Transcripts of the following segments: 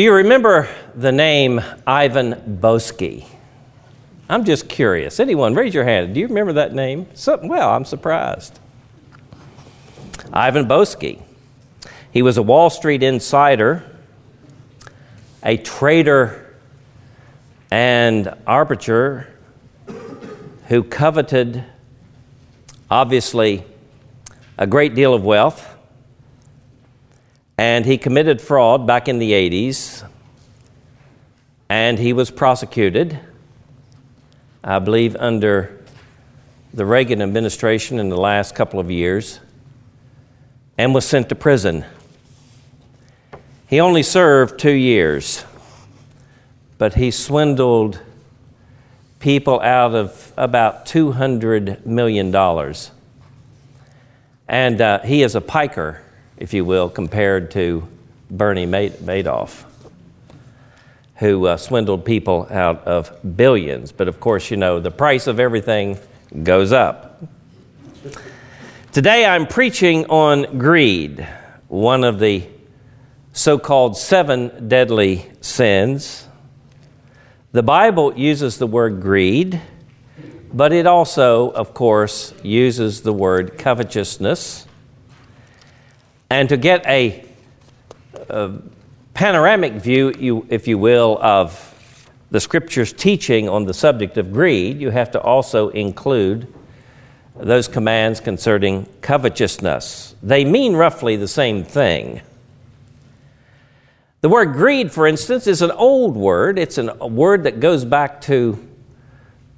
Do you remember the name Ivan Boesky? I'm just curious. Anyone, raise your hand. Do you remember that name? Something, well, I'm surprised. Ivan Boesky. He was a Wall Street insider, a trader and arbiter who coveted, obviously, a great deal of wealth. And he committed fraud back in the 80s. And he was prosecuted, I believe, under the Reagan administration in the last couple of years, and was sent to prison. He only served two years, but he swindled people out of about $200 million. And uh, he is a piker, if you will, compared to Bernie Madoff, who uh, swindled people out of billions. But of course, you know, the price of everything goes up. Today I'm preaching on greed, one of the so called seven deadly sins. The Bible uses the word greed, but it also, of course, uses the word covetousness. And to get a, a panoramic view, you, if you will, of the Scripture's teaching on the subject of greed, you have to also include those commands concerning covetousness. They mean roughly the same thing. The word greed, for instance, is an old word. It's an, a word that goes back to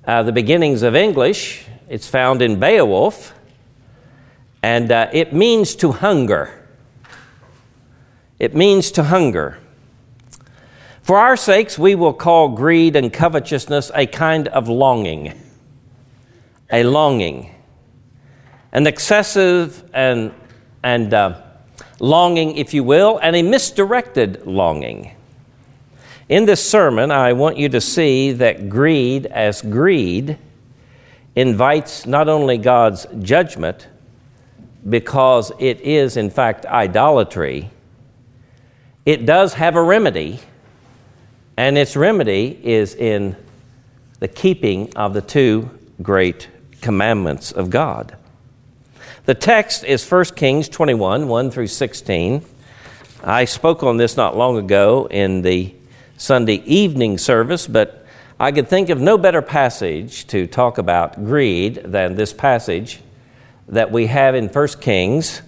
uh, the beginnings of English. It's found in Beowulf, and uh, it means to hunger. It means to hunger. For our sakes, we will call greed and covetousness a kind of longing. A longing. An excessive and, and uh, longing, if you will, and a misdirected longing. In this sermon, I want you to see that greed, as greed, invites not only God's judgment, because it is, in fact, idolatry, it does have a remedy, and its remedy is in the keeping of the two great commandments of God. The text is 1 Kings 21 1 through 16. I spoke on this not long ago in the Sunday evening service, but I could think of no better passage to talk about greed than this passage that we have in 1 Kings.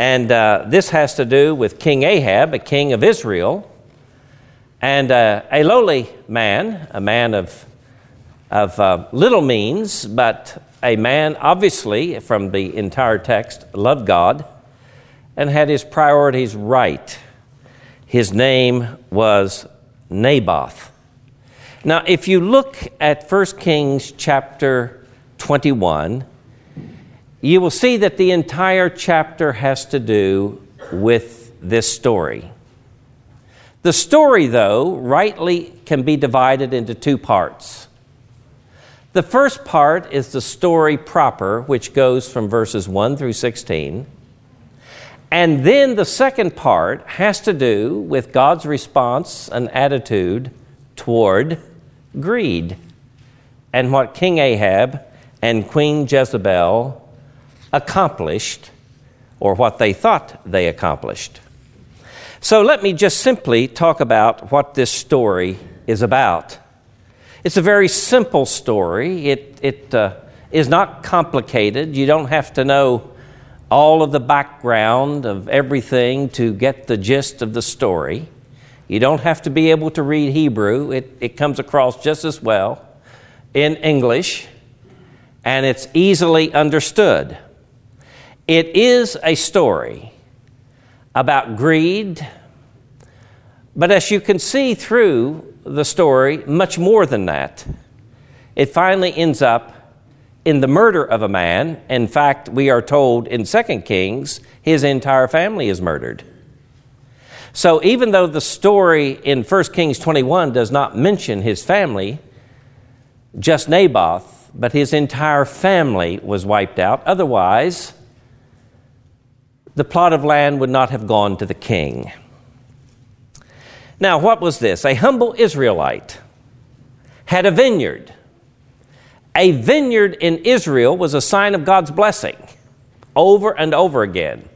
And uh, this has to do with King Ahab, a king of Israel, and uh, a lowly man, a man of, of uh, little means, but a man, obviously, from the entire text, loved God and had his priorities right. His name was Naboth. Now, if you look at 1 Kings chapter 21, you will see that the entire chapter has to do with this story. The story, though, rightly can be divided into two parts. The first part is the story proper, which goes from verses 1 through 16. And then the second part has to do with God's response and attitude toward greed and what King Ahab and Queen Jezebel accomplished, or what they thought they accomplished. So let me just simply talk about what this story is about. It's a very simple story. It, it uh, is not complicated. You don't have to know all of the background of everything to get the gist of the story. You don't have to be able to read Hebrew, it, it comes across just as well in English, and it's easily understood. It is a story about greed, but as you can see through the story much more than that. It finally ends up in the murder of a man. In fact, we are told in 2 Kings, his entire family is murdered. So even though the story in 1 Kings 21 does not mention his family, just Naboth, but his entire family was wiped out. Otherwise, the plot of land would not have gone to the king. Now, what was this? A humble Israelite had a vineyard. A vineyard in Israel was a sign of God's blessing over and over again.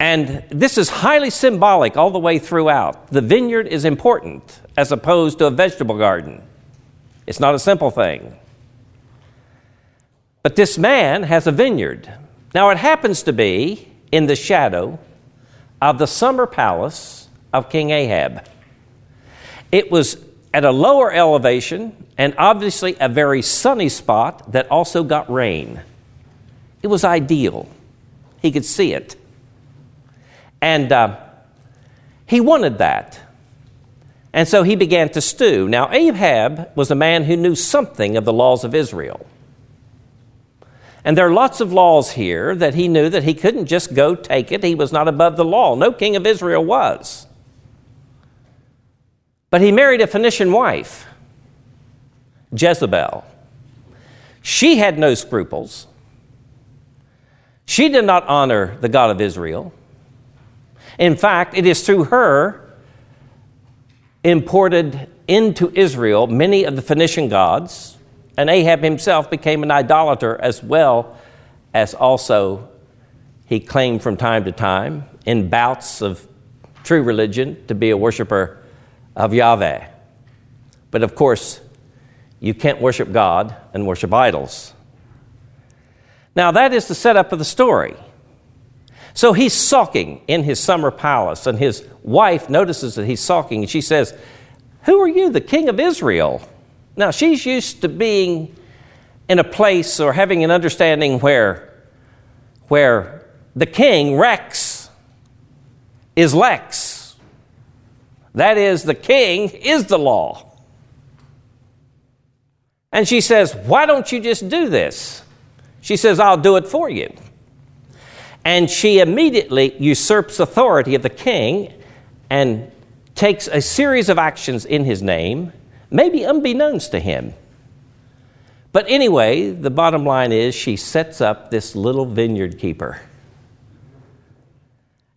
And this is highly symbolic all the way throughout. The vineyard is important as opposed to a vegetable garden. It's not a simple thing. But this man has a vineyard. Now, it happens to be in the shadow of the summer palace of King Ahab. It was at a lower elevation and obviously a very sunny spot that also got rain. It was ideal. He could see it. And uh, he wanted that. And so he began to stew. Now, Ahab was a man who knew something of the laws of Israel. And there are lots of laws here that he knew that he couldn't just go take it. He was not above the law. No king of Israel was. But he married a Phoenician wife, Jezebel. She had no scruples. She did not honor the God of Israel. In fact, it is through her imported into Israel many of the Phoenician gods, and Ahab himself became an idolater as well as also he claimed from time to time in bouts of true religion to be a worshiper of Yahweh. But of course, you can't worship God and worship idols. Now, that is the setup of the story. So he's sulking in his summer palace, and his wife notices that he's sulking, and she says, Who are you, the king of Israel? Now, she's used to being in a place or having an understanding where, where the king, Rex, is Lex. That is, the king is the law. And she says, Why don't you just do this? She says, I'll do it for you and she immediately usurps authority of the king and takes a series of actions in his name, maybe unbeknownst to him. But anyway, the bottom line is she sets up this little vineyard keeper.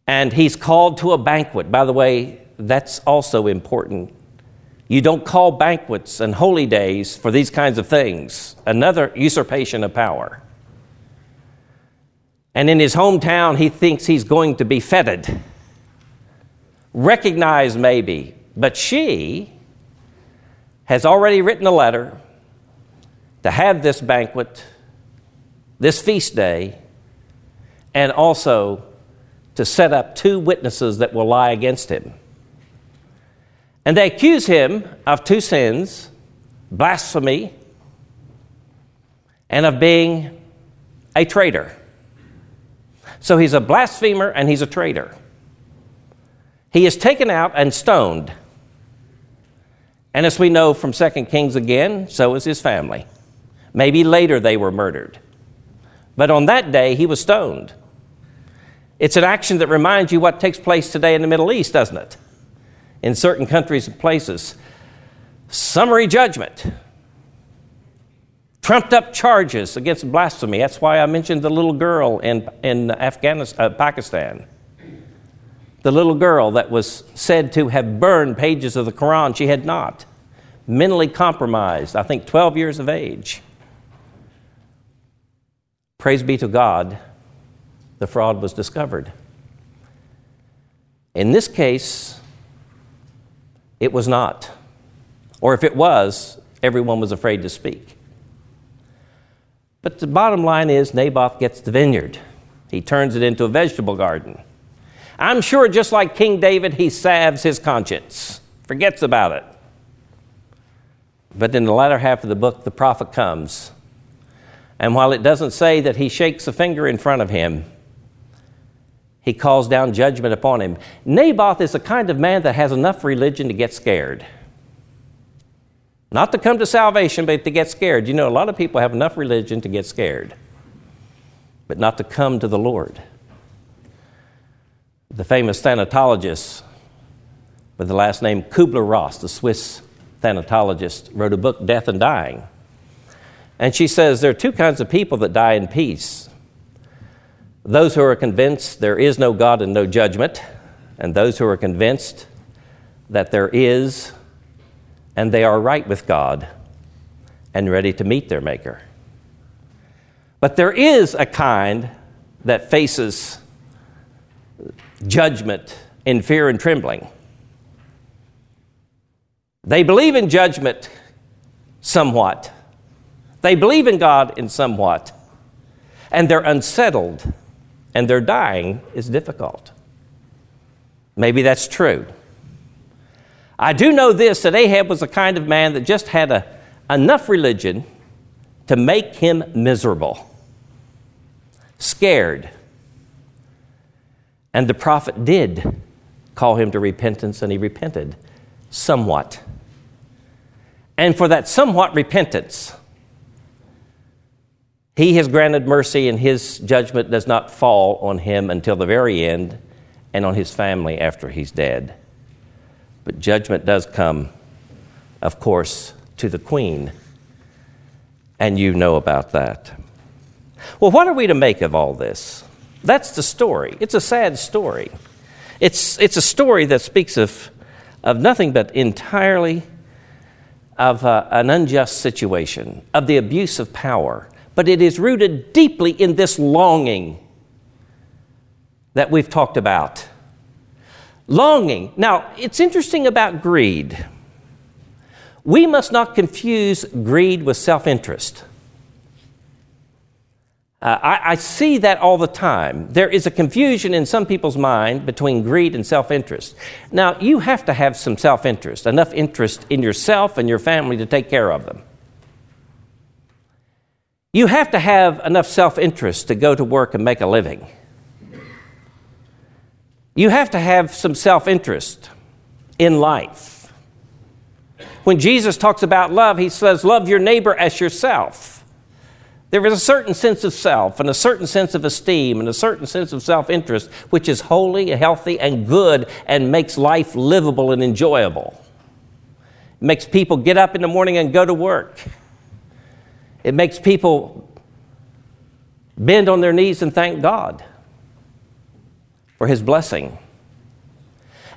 And he's called to a banquet. By the way, that's also important. You don't call banquets and holy days for these kinds of things, another usurpation of power. And in his hometown, he thinks he's going to be feted, recognized maybe. But she has already written a letter to have this banquet, this feast day, and also to set up two witnesses that will lie against him. And they accuse him of two sins blasphemy and of being a traitor. So he's a blasphemer and he's a traitor. He is taken out and stoned. And as we know from 2 Kings again, so is his family. Maybe later they were murdered. But on that day, he was stoned. It's an action that reminds you what takes place today in the Middle East, doesn't it? In certain countries and places. Summary judgment trumped up charges against blasphemy. That's why I mentioned the little girl in, in Afghanistan, uh, Pakistan. The little girl that was said to have burned pages of the Quran, she had not. Mentally compromised, I think 12 years of age. Praise be to God, the fraud was discovered. In this case, it was not. Or if it was, everyone was afraid to speak. But the bottom line is Naboth gets the vineyard. He turns it into a vegetable garden. I'm sure just like King David, he salves his conscience, forgets about it. But in the latter half of the book, the prophet comes. And while it doesn't say that he shakes a finger in front of him, he calls down judgment upon him. Naboth is the kind of man that has enough religion to get scared. Not to come to salvation, but to get scared. You know, a lot of people have enough religion to get scared, but not to come to the Lord. The famous thanatologist with the last name Kubler Ross, the Swiss thanatologist, wrote a book, Death and Dying. And she says there are two kinds of people that die in peace those who are convinced there is no God and no judgment, and those who are convinced that there is and they are right with God and ready to meet their Maker. But there is a kind that faces judgment in fear and trembling. They believe in judgment somewhat, they believe in God in somewhat, and they're unsettled, and their dying is difficult. Maybe that's true. I do know this that Ahab was the kind of man that just had a, enough religion to make him miserable, scared. And the prophet did call him to repentance, and he repented somewhat. And for that somewhat repentance, he has granted mercy, and his judgment does not fall on him until the very end and on his family after he's dead. But judgment does come, of course, to the queen, and you know about that. Well, what are we to make of all this? That's the story. It's a sad story. It's, it's a story that speaks of, of nothing but entirely of uh, an unjust situation, of the abuse of power, but it is rooted deeply in this longing that we've talked about. Longing. Now, it's interesting about greed. We must not confuse greed with self interest. Uh, I, I, see that all the time. There is a confusion in some people's mind between greed and self interest. Now, you have to have some self interest, enough interest in yourself and your family to take care of them. You have to have enough self interest to go to work and make a living. You have to have some self interest in life. When Jesus talks about love, he says, Love your neighbor as yourself. There is a certain sense of self and a certain sense of esteem and a certain sense of self interest which is holy, healthy, and good and makes life livable and enjoyable. It makes people get up in the morning and go to work. It makes people bend on their knees and thank God for His blessing.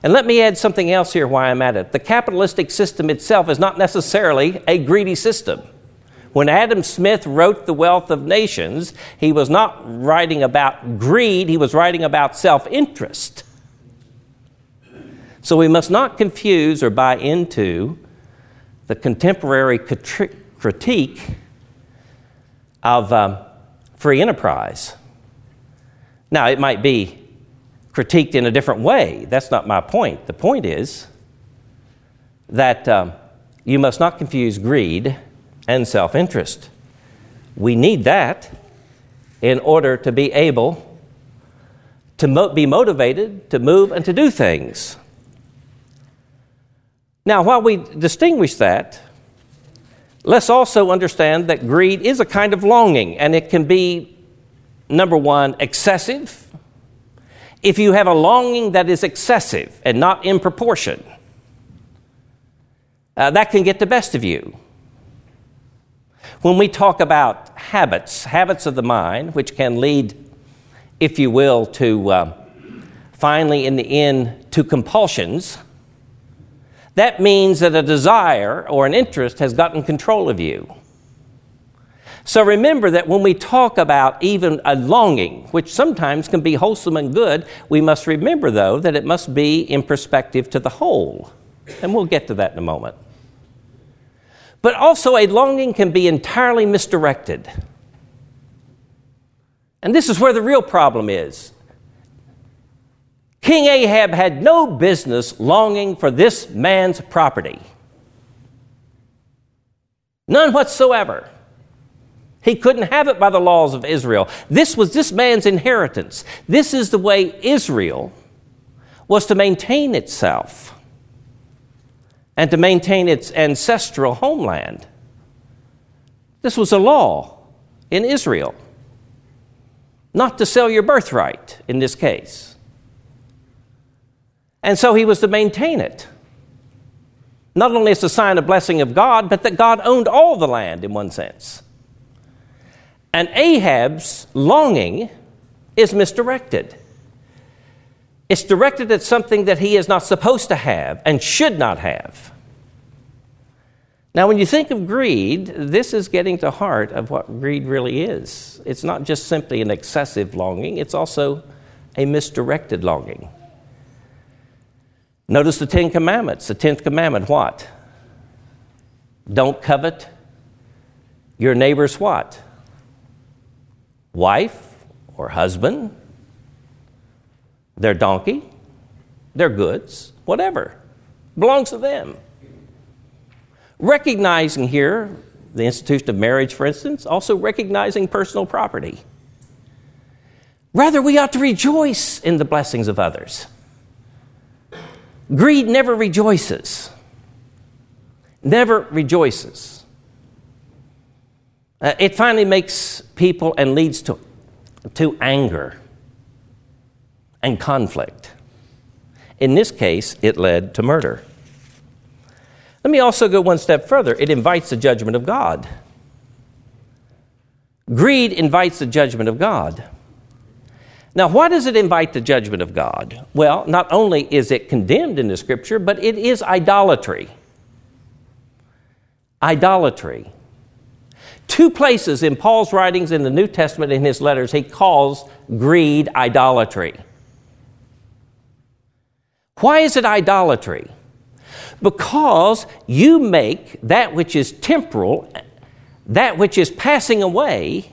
And let me add something else here while I'm at it. The capitalistic system itself is not necessarily a greedy system. When Adam Smith wrote The Wealth of Nations, he was not writing about greed, he was writing about self interest. So we must not confuse or buy into the contemporary critique of um, free enterprise. Now, it might be critiqued in a different way. That's not my point. The point is that um, you must not confuse greed and self interest. We need that in order to be able to mo- be motivated to move and to do things. Now, while we distinguish that, let's also understand that greed is a kind of longing, and it can be, number one, excessive. If you have a longing that is excessive and not in proportion, uh, that can get the best of you. When we talk about habits, habits of the mind, which can lead, if you will, to uh, finally, in the end, to compulsions, that means that a desire or an interest has gotten control of you. So remember that when we talk about even a longing, which sometimes can be wholesome and good, we must remember, though, that it must be in perspective to the whole. And we'll get to that in a moment. But also, a longing can be entirely misdirected. And this is where the real problem is. King Ahab had no business longing for this man's property. None whatsoever. He couldn't have it by the laws of Israel. This was this man's inheritance. This is the way Israel was to maintain itself and to maintain its ancestral homeland. This was a law in Israel. Not to sell your birthright in this case. And so he was to maintain it. Not only as a sign of blessing of God, but that God owned all the land in one sense. And Ahab's longing is misdirected. It's directed at something that he is not supposed to have and should not have. Now, when you think of greed, this is getting to heart of what greed really is. It's not just simply an excessive longing, it's also a misdirected longing. Notice the Ten Commandments. The Tenth Commandment, what? Don't covet your neighbor's what? Wife or husband, their donkey, their goods, whatever. Belongs to them. Recognizing here the institution of marriage, for instance, also recognizing personal property. Rather, we ought to rejoice in the blessings of others. Greed never rejoices. Never rejoices. Uh, it finally makes people and leads to, to anger and conflict. In this case, it led to murder. Let me also go one step further. It invites the judgment of God. Greed invites the judgment of God. Now, why does it invite the judgment of God? Well, not only is it condemned in the scripture, but it is idolatry. Idolatry. Two places in Paul's writings in the New Testament in his letters, he calls greed idolatry. Why is it idolatry? Because you make that which is temporal, that which is passing away,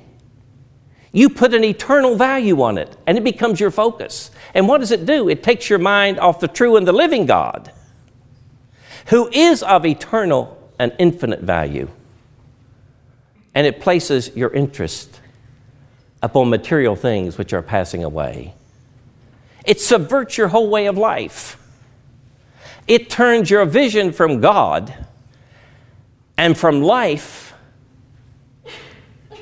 you put an eternal value on it, and it becomes your focus. And what does it do? It takes your mind off the true and the living God, who is of eternal and infinite value. And it places your interest upon material things which are passing away. It subverts your whole way of life. It turns your vision from God and from life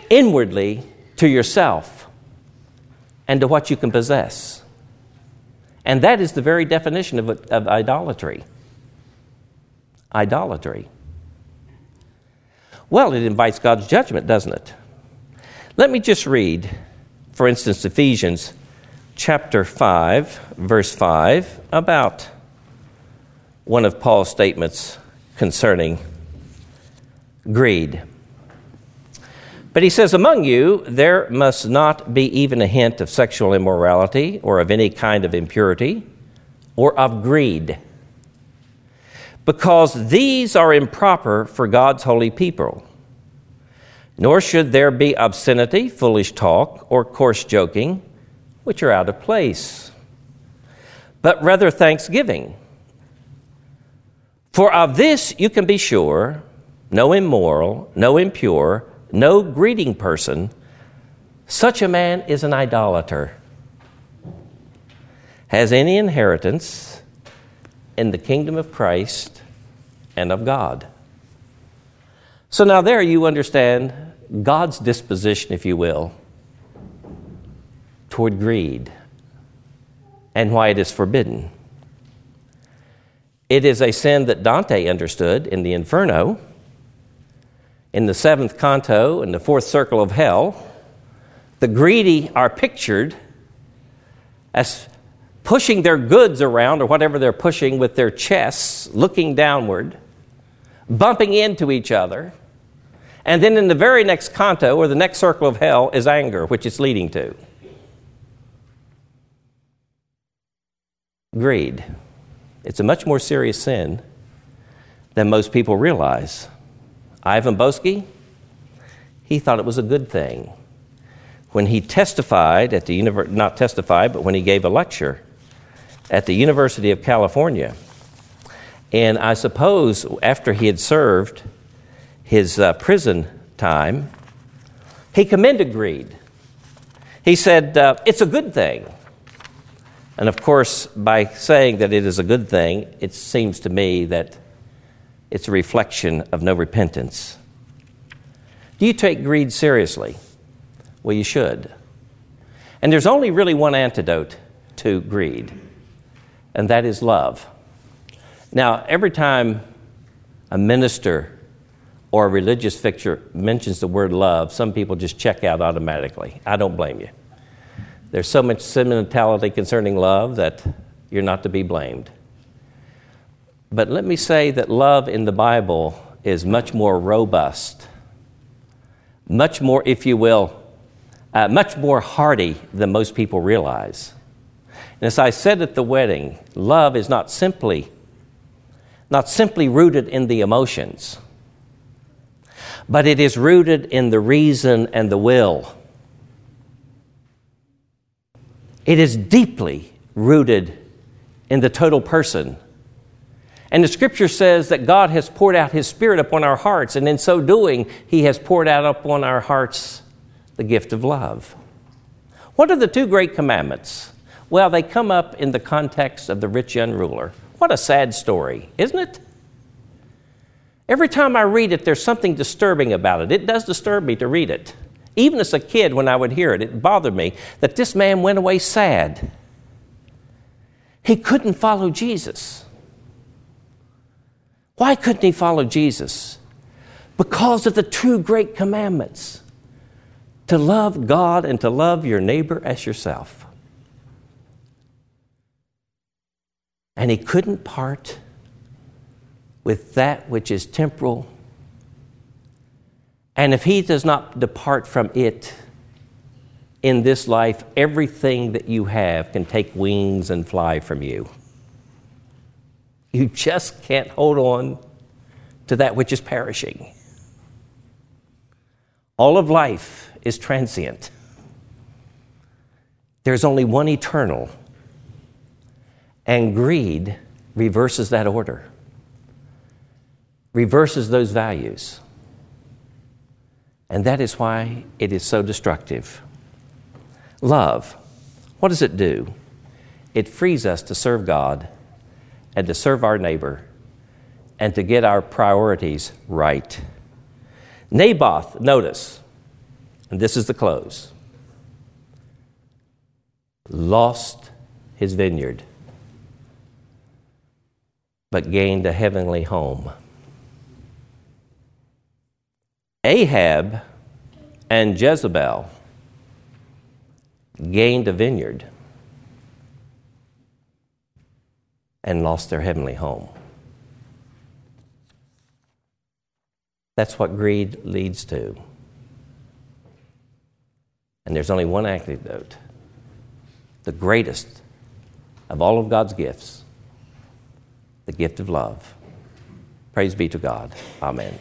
inwardly to yourself and to what you can possess. And that is the very definition of, of idolatry. Idolatry. Well, it invites God's judgment, doesn't it? Let me just read, for instance, Ephesians chapter 5, verse 5, about one of Paul's statements concerning greed. But he says, Among you, there must not be even a hint of sexual immorality or of any kind of impurity or of greed, because these are improper for God's holy people. Nor should there be obscenity, foolish talk, or coarse joking, which are out of place, but rather thanksgiving. For of this you can be sure no immoral, no impure, no greeting person, such a man is an idolater, has any inheritance in the kingdom of Christ and of God. So now, there you understand God's disposition, if you will, toward greed and why it is forbidden. It is a sin that Dante understood in the Inferno. In the seventh canto, in the fourth circle of hell, the greedy are pictured as pushing their goods around or whatever they're pushing with their chests, looking downward, bumping into each other. And then in the very next canto, or the next circle of hell, is anger, which it's leading to. Greed. It's a much more serious sin than most people realize. Ivan Boesky, he thought it was a good thing. When he testified at the university, not testified, but when he gave a lecture at the University of California, and I suppose after he had served his uh, prison time, he commended greed. He said, uh, It's a good thing. And of course, by saying that it is a good thing, it seems to me that it's a reflection of no repentance. Do you take greed seriously? Well, you should. And there's only really one antidote to greed, and that is love. Now, every time a minister or a religious fixture mentions the word love, some people just check out automatically. I don't blame you. There's so much sentimentality concerning love that you're not to be blamed. But let me say that love in the Bible is much more robust, much more, if you will, uh, much more hearty than most people realize. And as I said at the wedding, love is not simply not simply rooted in the emotions, but it is rooted in the reason and the will. It is deeply rooted in the total person. And the scripture says that God has poured out his spirit upon our hearts, and in so doing, he has poured out upon our hearts the gift of love. What are the two great commandments? Well, they come up in the context of the rich young ruler. What a sad story, isn't it? Every time I read it, there's something disturbing about it. It does disturb me to read it. Even as a kid, when I would hear it, it bothered me that this man went away sad. He couldn't follow Jesus. Why couldn't he follow Jesus? Because of the two great commandments to love God and to love your neighbor as yourself. And he couldn't part with that which is temporal. And if he does not depart from it in this life, everything that you have can take wings and fly from you. You just can't hold on to that which is perishing. All of life is transient. There's only one eternal and greed reverses that order, reverses those values. And that is why it is so destructive. Love, what does it do? It frees us to serve God and to serve our neighbor and to get our priorities right. Naboth, notice, and this is the close, lost his vineyard but gained a heavenly home. Ahab and Jezebel gained a vineyard and lost their heavenly home. That's what greed leads to. And there's only one antidote the greatest of all of God's gifts the gift of love. Praise be to God. Amen.